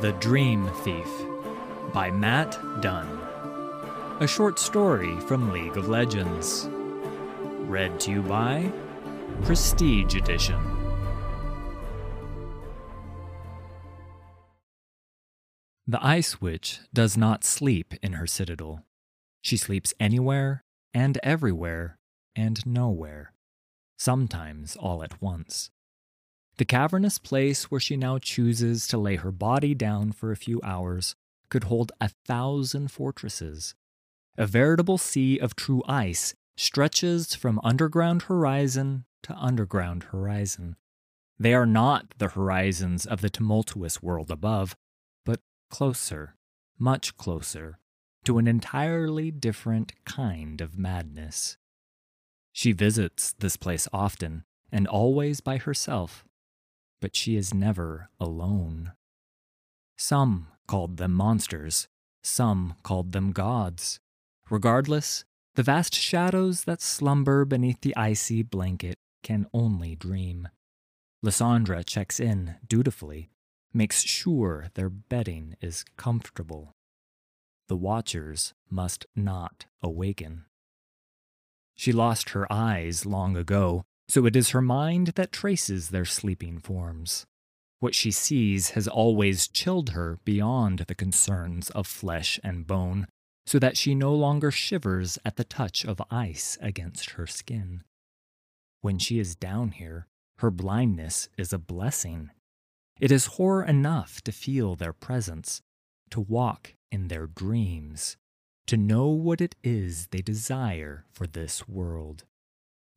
The Dream Thief by Matt Dunn. A short story from League of Legends. Read to you by Prestige Edition. The Ice Witch does not sleep in her citadel. She sleeps anywhere and everywhere and nowhere, sometimes all at once. The cavernous place where she now chooses to lay her body down for a few hours could hold a thousand fortresses. A veritable sea of true ice stretches from underground horizon to underground horizon. They are not the horizons of the tumultuous world above, but closer, much closer, to an entirely different kind of madness. She visits this place often, and always by herself, but she is never alone. Some called them monsters, some called them gods. Regardless, the vast shadows that slumber beneath the icy blanket can only dream. Lissandra checks in dutifully, makes sure their bedding is comfortable. The watchers must not awaken. She lost her eyes long ago, so it is her mind that traces their sleeping forms. What she sees has always chilled her beyond the concerns of flesh and bone, so that she no longer shivers at the touch of ice against her skin. When she is down here, her blindness is a blessing. It is horror enough to feel their presence, to walk in their dreams, to know what it is they desire for this world.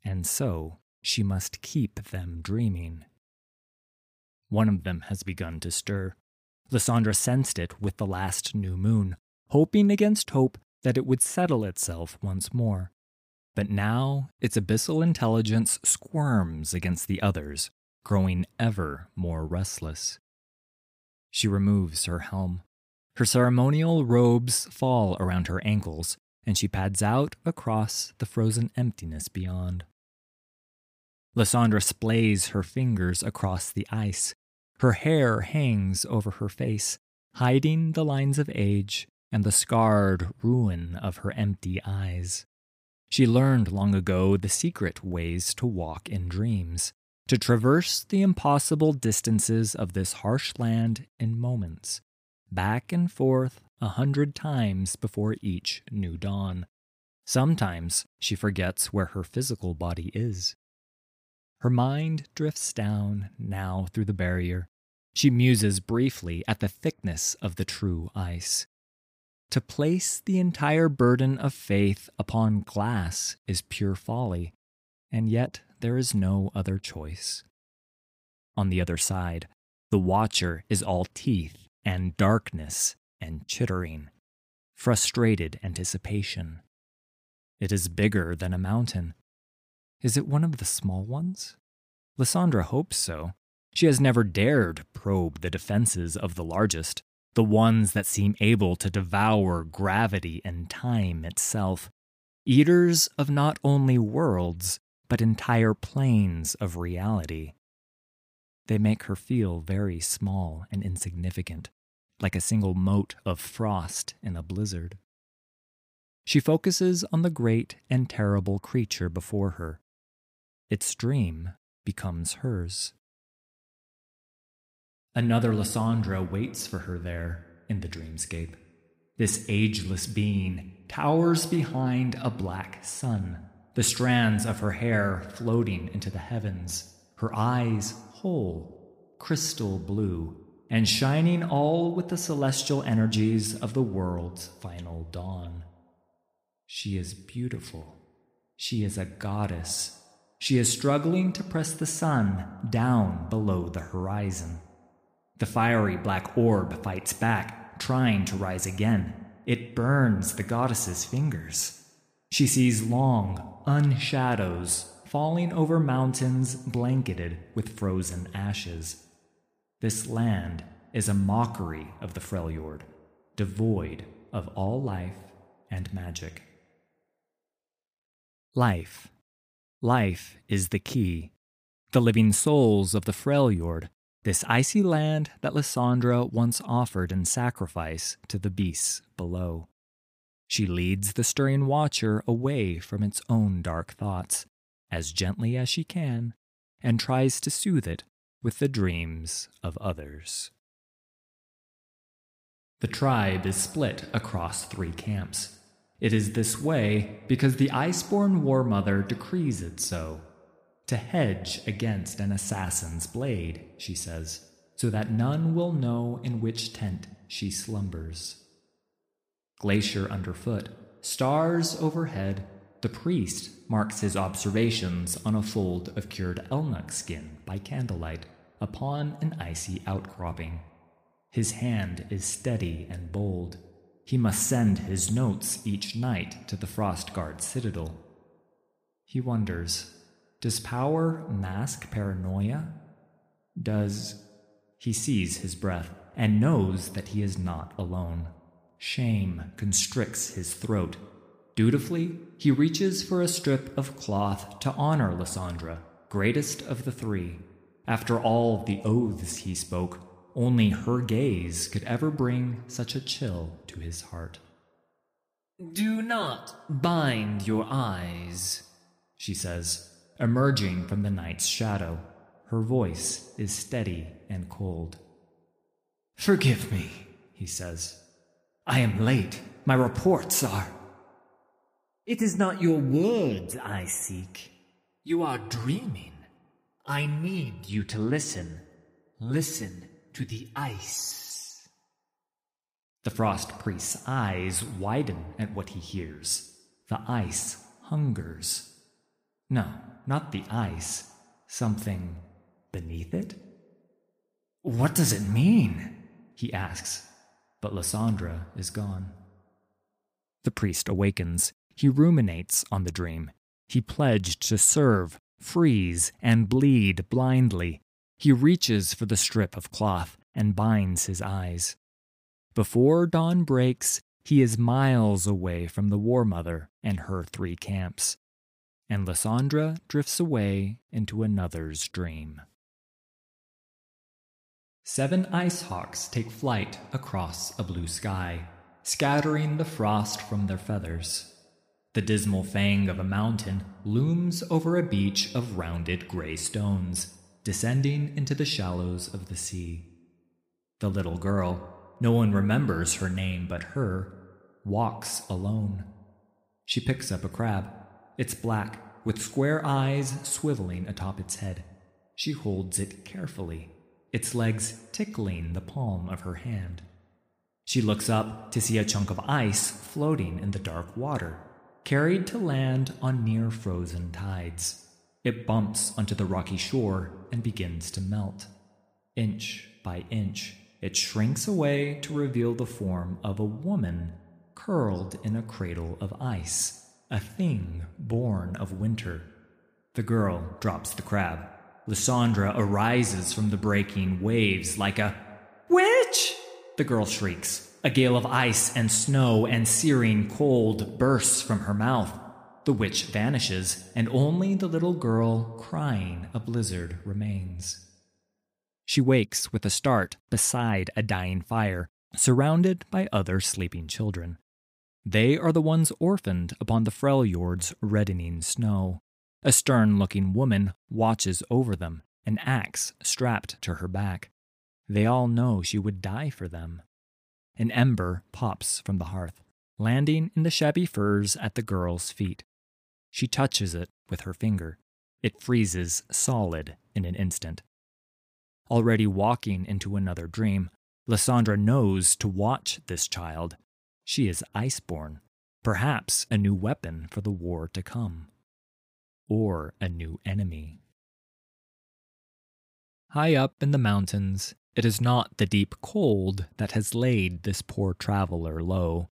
And so she must keep them dreaming. One of them has begun to stir. Lissandra sensed it with the last new moon, hoping against hope that it would settle itself once more. But now its abyssal intelligence squirms against the others, growing ever more restless. She removes her helm. Her ceremonial robes fall around her ankles, and she pads out across the frozen emptiness beyond. Lissandra splays her fingers across the ice. Her hair hangs over her face, hiding the lines of age and the scarred ruin of her empty eyes. She learned long ago the secret ways to walk in dreams, to traverse the impossible distances of this harsh land in moments, back and forth a hundred times before each new dawn. Sometimes she forgets where her physical body is. Her mind drifts down now through the barrier. She muses briefly at the thickness of the true ice. To place the entire burden of faith upon glass is pure folly, and yet there is no other choice. On the other side, the watcher is all teeth and darkness and chittering, frustrated anticipation. It is bigger than a mountain, is it one of the small ones? Lissandra hopes so. She has never dared probe the defenses of the largest, the ones that seem able to devour gravity and time itself, eaters of not only worlds, but entire planes of reality. They make her feel very small and insignificant, like a single mote of frost in a blizzard. She focuses on the great and terrible creature before her, its dream becomes hers. Another Lissandra waits for her there in the dreamscape. This ageless being towers behind a black sun, the strands of her hair floating into the heavens, her eyes whole, crystal blue, and shining all with the celestial energies of the world's final dawn. She is beautiful. She is a goddess she is struggling to press the sun down below the horizon. The fiery black orb fights back, trying to rise again. It burns the goddess's fingers. She sees long, unshadows falling over mountains blanketed with frozen ashes. This land is a mockery of the Freljord, devoid of all life and magic. Life. Life is the key. The living souls of the Freljord, this icy land that Lissandra once offered in sacrifice to the beasts below. She leads the stirring watcher away from its own dark thoughts, as gently as she can, and tries to soothe it with the dreams of others. The tribe is split across three camps. It is this way because the Iceborn War Mother decrees it so. To hedge against an assassin's blade, she says, so that none will know in which tent she slumbers. Glacier underfoot, stars overhead, the priest marks his observations on a fold of cured elnuk skin by candlelight upon an icy outcropping. His hand is steady and bold. He must send his notes each night to the Frostguard citadel. He wonders Does power mask paranoia? Does. He sees his breath and knows that he is not alone. Shame constricts his throat. Dutifully, he reaches for a strip of cloth to honor Lissandra, greatest of the three. After all the oaths he spoke, only her gaze could ever bring such a chill to his heart. Do not bind your eyes, she says, emerging from the night's shadow. Her voice is steady and cold. Forgive me, he says. I am late. My reports are. It is not your words I seek. You are dreaming. I need you to listen. Listen to the ice. The frost priest's eyes widen at what he hears. The ice hungers. No, not the ice. Something beneath it? What does it mean? He asks, but Lissandra is gone. The priest awakens. He ruminates on the dream. He pledged to serve, freeze, and bleed blindly he reaches for the strip of cloth and binds his eyes. Before dawn breaks, he is miles away from the War Mother and her three camps, and Lissandra drifts away into another's dream. Seven ice hawks take flight across a blue sky, scattering the frost from their feathers. The dismal fang of a mountain looms over a beach of rounded gray stones descending into the shallows of the sea. The little girl, no one remembers her name but her, walks alone. She picks up a crab. It's black, with square eyes swiveling atop its head. She holds it carefully, its legs tickling the palm of her hand. She looks up to see a chunk of ice floating in the dark water, carried to land on near frozen tides. It bumps onto the rocky shore and begins to melt. Inch by inch, it shrinks away to reveal the form of a woman curled in a cradle of ice, a thing born of winter. The girl drops the crab. Lissandra arises from the breaking waves like a witch! The girl shrieks. A gale of ice and snow and searing cold bursts from her mouth. The witch vanishes, and only the little girl crying a blizzard remains. She wakes with a start beside a dying fire, surrounded by other sleeping children. They are the ones orphaned upon the Freljord's reddening snow. A stern looking woman watches over them, an axe strapped to her back. They all know she would die for them. An ember pops from the hearth, landing in the shabby furs at the girl's feet. She touches it with her finger. It freezes solid in an instant. Already walking into another dream, Lissandra knows to watch this child. She is iceborn, perhaps a new weapon for the war to come. or a new enemy. High up in the mountains, it is not the deep cold that has laid this poor traveler low.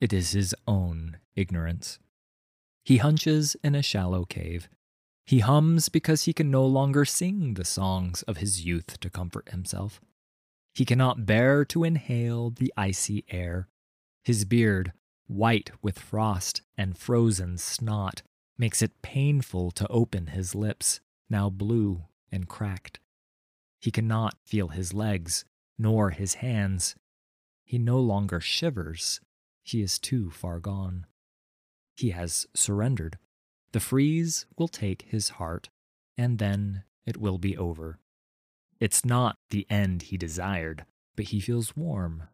It is his own ignorance. He hunches in a shallow cave. He hums because he can no longer sing the songs of his youth to comfort himself. He cannot bear to inhale the icy air. His beard, white with frost and frozen snot, makes it painful to open his lips, now blue and cracked. He cannot feel his legs, nor his hands. He no longer shivers. He is too far gone. He has surrendered. The freeze will take his heart, and then it will be over. It's not the end he desired, but he feels warm,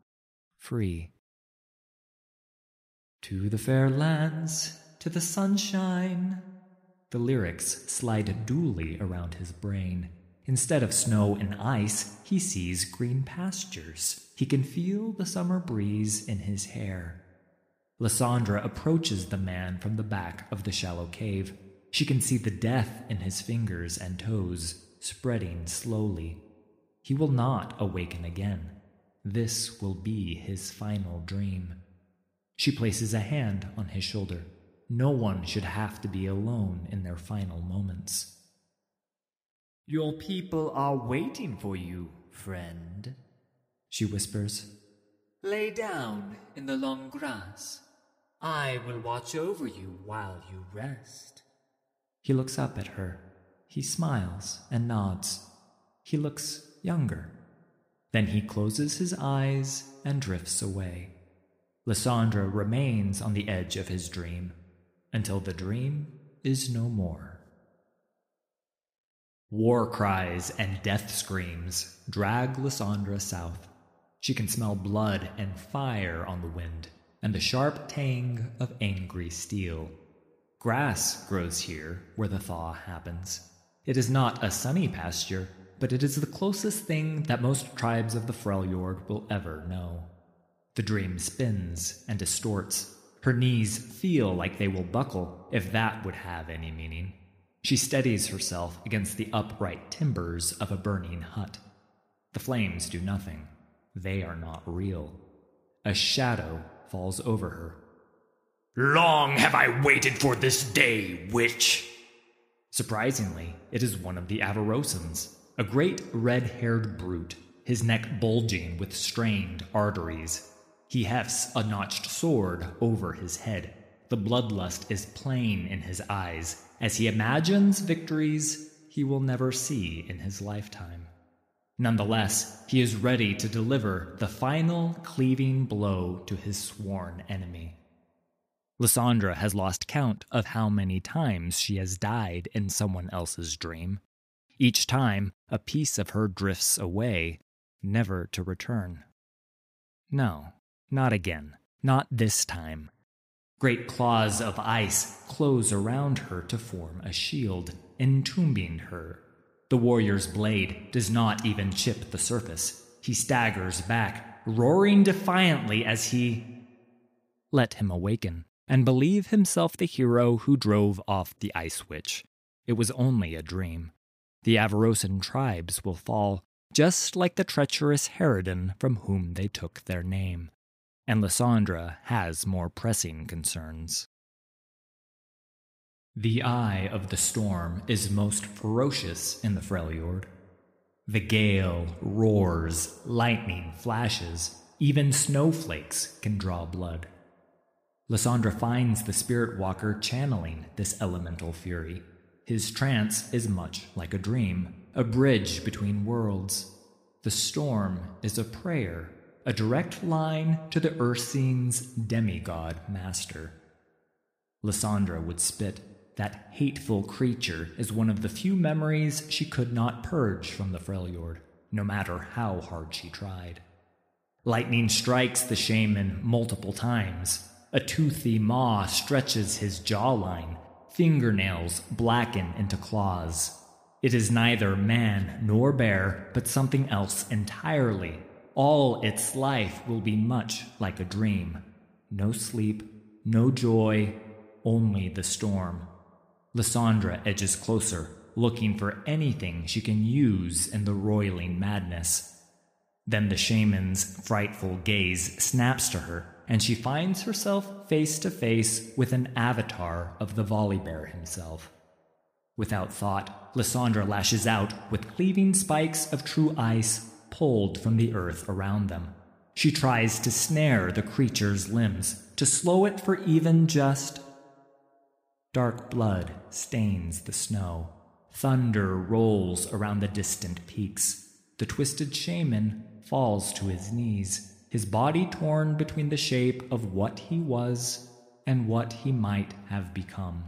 free. To the fair lands, to the sunshine. The lyrics slide duly around his brain. Instead of snow and ice, he sees green pastures. He can feel the summer breeze in his hair. Lissandra approaches the man from the back of the shallow cave. She can see the death in his fingers and toes, spreading slowly. He will not awaken again. This will be his final dream. She places a hand on his shoulder. No one should have to be alone in their final moments. Your people are waiting for you, friend, she whispers. Lay down in the long grass. I will watch over you while you rest. He looks up at her. He smiles and nods. He looks younger. Then he closes his eyes and drifts away. Lissandra remains on the edge of his dream until the dream is no more. War cries and death screams drag Lissandra south. She can smell blood and fire on the wind and the sharp tang of angry steel. Grass grows here where the thaw happens. It is not a sunny pasture, but it is the closest thing that most tribes of the Freljord will ever know. The dream spins and distorts. Her knees feel like they will buckle, if that would have any meaning. She steadies herself against the upright timbers of a burning hut. The flames do nothing. They are not real. A shadow falls over her. Long have I waited for this day, witch! Surprisingly, it is one of the Avarosans, a great red haired brute, his neck bulging with strained arteries. He hefts a notched sword over his head. The bloodlust is plain in his eyes as he imagines victories he will never see in his lifetime. Nonetheless, he is ready to deliver the final cleaving blow to his sworn enemy. Lissandra has lost count of how many times she has died in someone else's dream. Each time, a piece of her drifts away, never to return. No, not again. Not this time. Great claws of ice close around her to form a shield, entombing her the warrior's blade does not even chip the surface. He staggers back, roaring defiantly as he. Let him awaken and believe himself the hero who drove off the Ice Witch. It was only a dream. The Avarosan tribes will fall, just like the treacherous Harridan from whom they took their name. And Lissandra has more pressing concerns. The eye of the storm is most ferocious in the Freljord. The gale roars, lightning flashes, even snowflakes can draw blood. Lissandra finds the Spirit Walker channeling this elemental fury. His trance is much like a dream, a bridge between worlds. The storm is a prayer, a direct line to the Ursine's demigod master. Lissandra would spit that hateful creature is one of the few memories she could not purge from the Freljord, no matter how hard she tried. Lightning strikes the shaman multiple times. A toothy maw stretches his jawline. Fingernails blacken into claws. It is neither man nor bear, but something else entirely. All its life will be much like a dream. No sleep, no joy, only the storm. Lissandra edges closer, looking for anything she can use in the roiling madness. Then the shaman's frightful gaze snaps to her, and she finds herself face to face with an avatar of the Volibear himself. Without thought, Lissandra lashes out with cleaving spikes of true ice pulled from the earth around them. She tries to snare the creature's limbs, to slow it for even just. Dark blood stains the snow. Thunder rolls around the distant peaks. The twisted shaman falls to his knees, his body torn between the shape of what he was and what he might have become.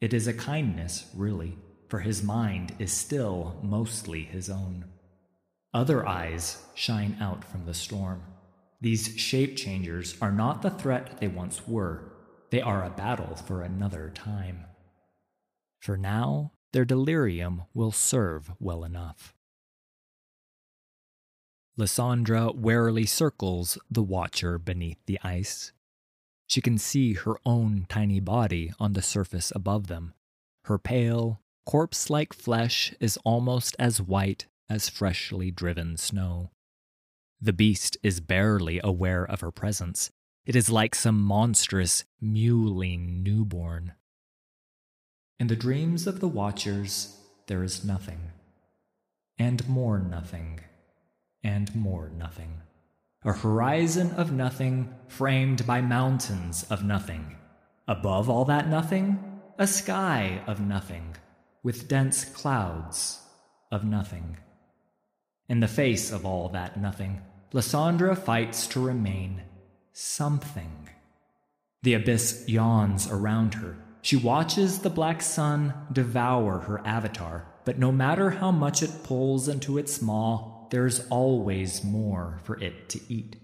It is a kindness, really, for his mind is still mostly his own. Other eyes shine out from the storm. These shape changers are not the threat they once were, they are a battle for another time. For now, their delirium will serve well enough. Lissandra warily circles the watcher beneath the ice. She can see her own tiny body on the surface above them. Her pale, corpse like flesh is almost as white as freshly driven snow. The beast is barely aware of her presence. It is like some monstrous, mewling newborn. In the dreams of the watchers, there is nothing, and more nothing, and more nothing. A horizon of nothing framed by mountains of nothing. Above all that nothing, a sky of nothing, with dense clouds of nothing. In the face of all that nothing, Lissandra fights to remain something. The abyss yawns around her. She watches the black sun devour her avatar, but no matter how much it pulls into its maw, there is always more for it to eat.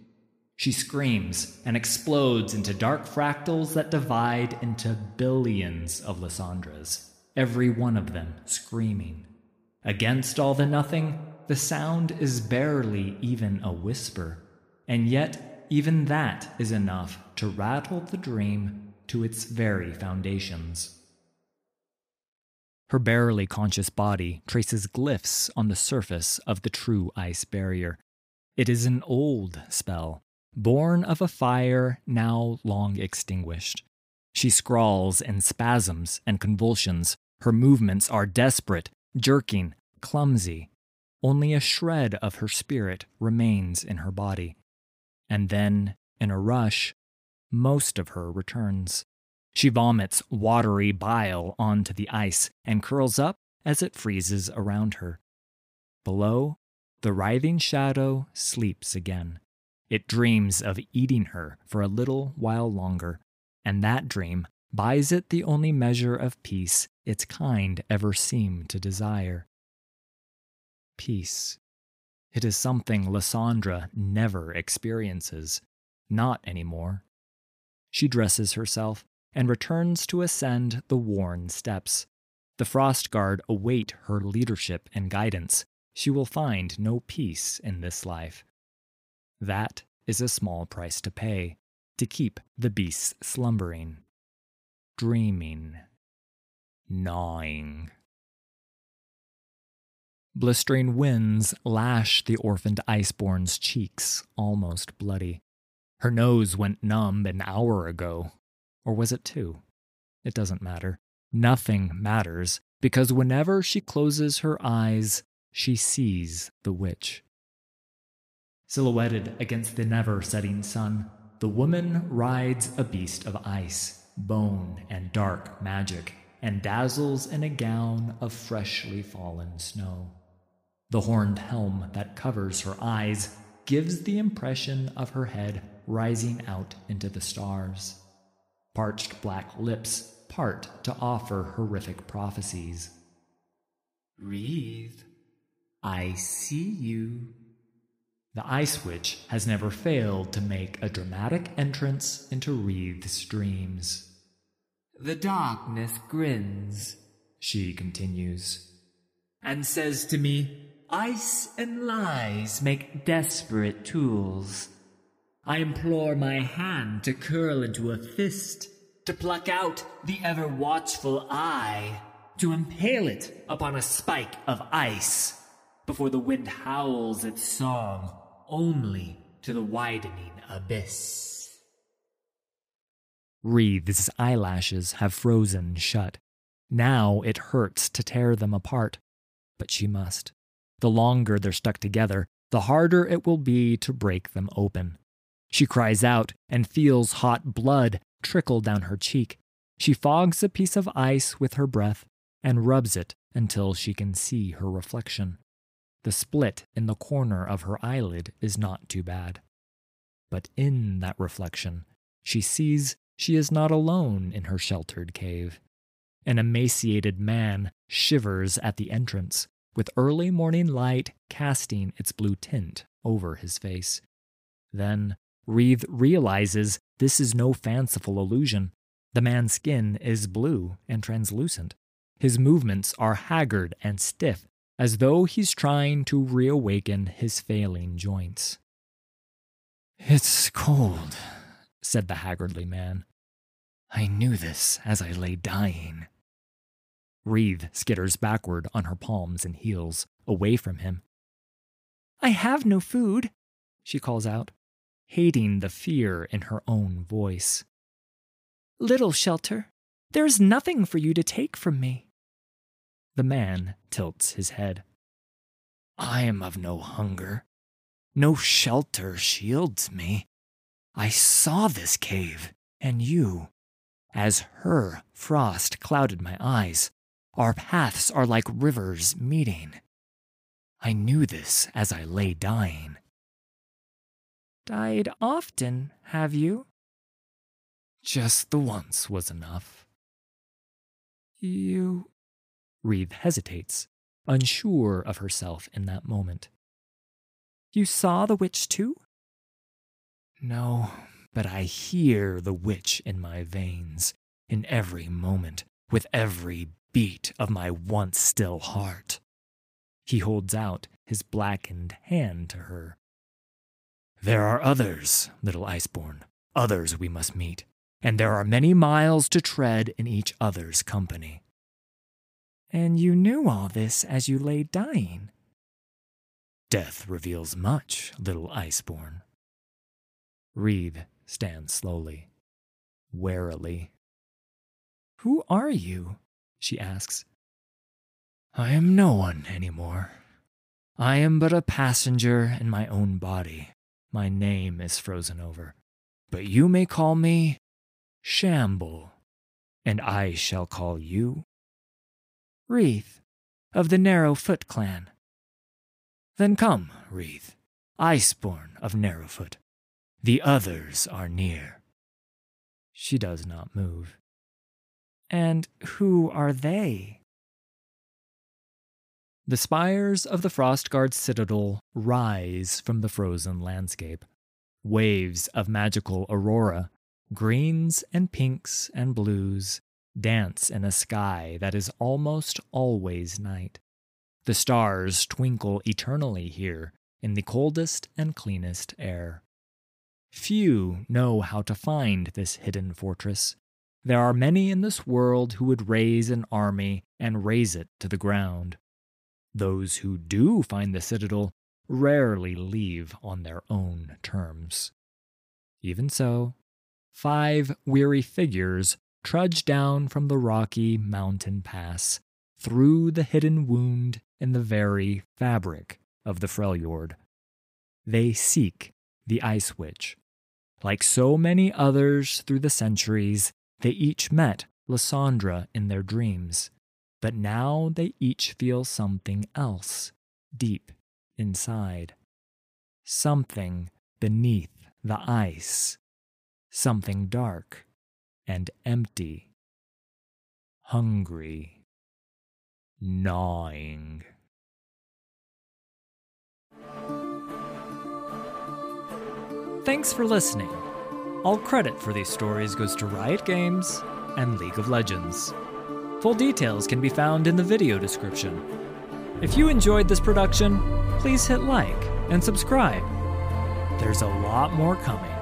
She screams and explodes into dark fractals that divide into billions of Lissandras, every one of them screaming. Against all the nothing, the sound is barely even a whisper, and yet even that is enough to rattle the dream to its very foundations. Her barely conscious body traces glyphs on the surface of the true ice barrier. It is an old spell, born of a fire now long extinguished. She scrawls in spasms and convulsions. Her movements are desperate, jerking, clumsy, only a shred of her spirit remains in her body. And then, in a rush, most of her returns. She vomits watery bile onto the ice and curls up as it freezes around her. Below, the writhing shadow sleeps again. It dreams of eating her for a little while longer, and that dream buys it the only measure of peace its kind ever seem to desire peace. It is something Lissandra never experiences, not anymore. She dresses herself and returns to ascend the worn steps. The Frostguard await her leadership and guidance. She will find no peace in this life. That is a small price to pay to keep the beasts slumbering, dreaming, gnawing. Blistering winds lash the orphaned iceborn's cheeks, almost bloody. Her nose went numb an hour ago. Or was it two? It doesn't matter. Nothing matters, because whenever she closes her eyes, she sees the witch. Silhouetted against the never setting sun, the woman rides a beast of ice, bone and dark magic, and dazzles in a gown of freshly fallen snow. The horned helm that covers her eyes gives the impression of her head rising out into the stars. Parched black lips part to offer horrific prophecies. Wreath, I see you. The Ice Witch has never failed to make a dramatic entrance into Wreath's dreams. The darkness grins, she continues, and says to me, Ice and lies make desperate tools. I implore my hand to curl into a fist, to pluck out the ever watchful eye, to impale it upon a spike of ice, before the wind howls its song only to the widening abyss. Wreath's eyelashes have frozen shut. Now it hurts to tear them apart, but she must. The longer they're stuck together, the harder it will be to break them open. She cries out and feels hot blood trickle down her cheek. She fogs a piece of ice with her breath and rubs it until she can see her reflection. The split in the corner of her eyelid is not too bad. But in that reflection, she sees she is not alone in her sheltered cave. An emaciated man shivers at the entrance, with early morning light casting its blue tint over his face. Then Wreath realizes this is no fanciful illusion. The man's skin is blue and translucent. His movements are haggard and stiff, as though he's trying to reawaken his failing joints. It's cold, said the haggardly man. I knew this as I lay dying. Wreath skitters backward on her palms and heels, away from him. I have no food, she calls out, hating the fear in her own voice. Little shelter, there is nothing for you to take from me. The man tilts his head. I am of no hunger. No shelter shields me. I saw this cave, and you. As her frost clouded my eyes, our paths are like rivers meeting. I knew this as I lay dying. Died often, have you? Just the once was enough. You. Wreath hesitates, unsure of herself in that moment. You saw the witch too? No, but I hear the witch in my veins, in every moment, with every beat of my once still heart. He holds out his blackened hand to her. There are others, little Iceborn, others we must meet, and there are many miles to tread in each other's company. And you knew all this as you lay dying? Death reveals much, little Iceborn. Wreath stands slowly, warily. Who are you? She asks. I am no one anymore. I am but a passenger in my own body. My name is frozen over. But you may call me Shamble, and I shall call you Wreath, of the Narrowfoot clan. Then come, Wreath, Iceborn of Narrowfoot. The others are near. She does not move. And who are they? The spires of the Frostguard citadel rise from the frozen landscape. Waves of magical aurora, greens and pinks and blues, dance in a sky that is almost always night. The stars twinkle eternally here in the coldest and cleanest air. Few know how to find this hidden fortress. There are many in this world who would raise an army and raze it to the ground. Those who do find the citadel rarely leave on their own terms. Even so, five weary figures trudge down from the rocky mountain pass through the hidden wound in the very fabric of the Freljord. They seek the Ice Witch. Like so many others through the centuries, they each met Lissandra in their dreams, but now they each feel something else deep inside. Something beneath the ice. Something dark and empty. Hungry. Gnawing. Thanks for listening. All credit for these stories goes to Riot Games and League of Legends. Full details can be found in the video description. If you enjoyed this production, please hit like and subscribe. There's a lot more coming.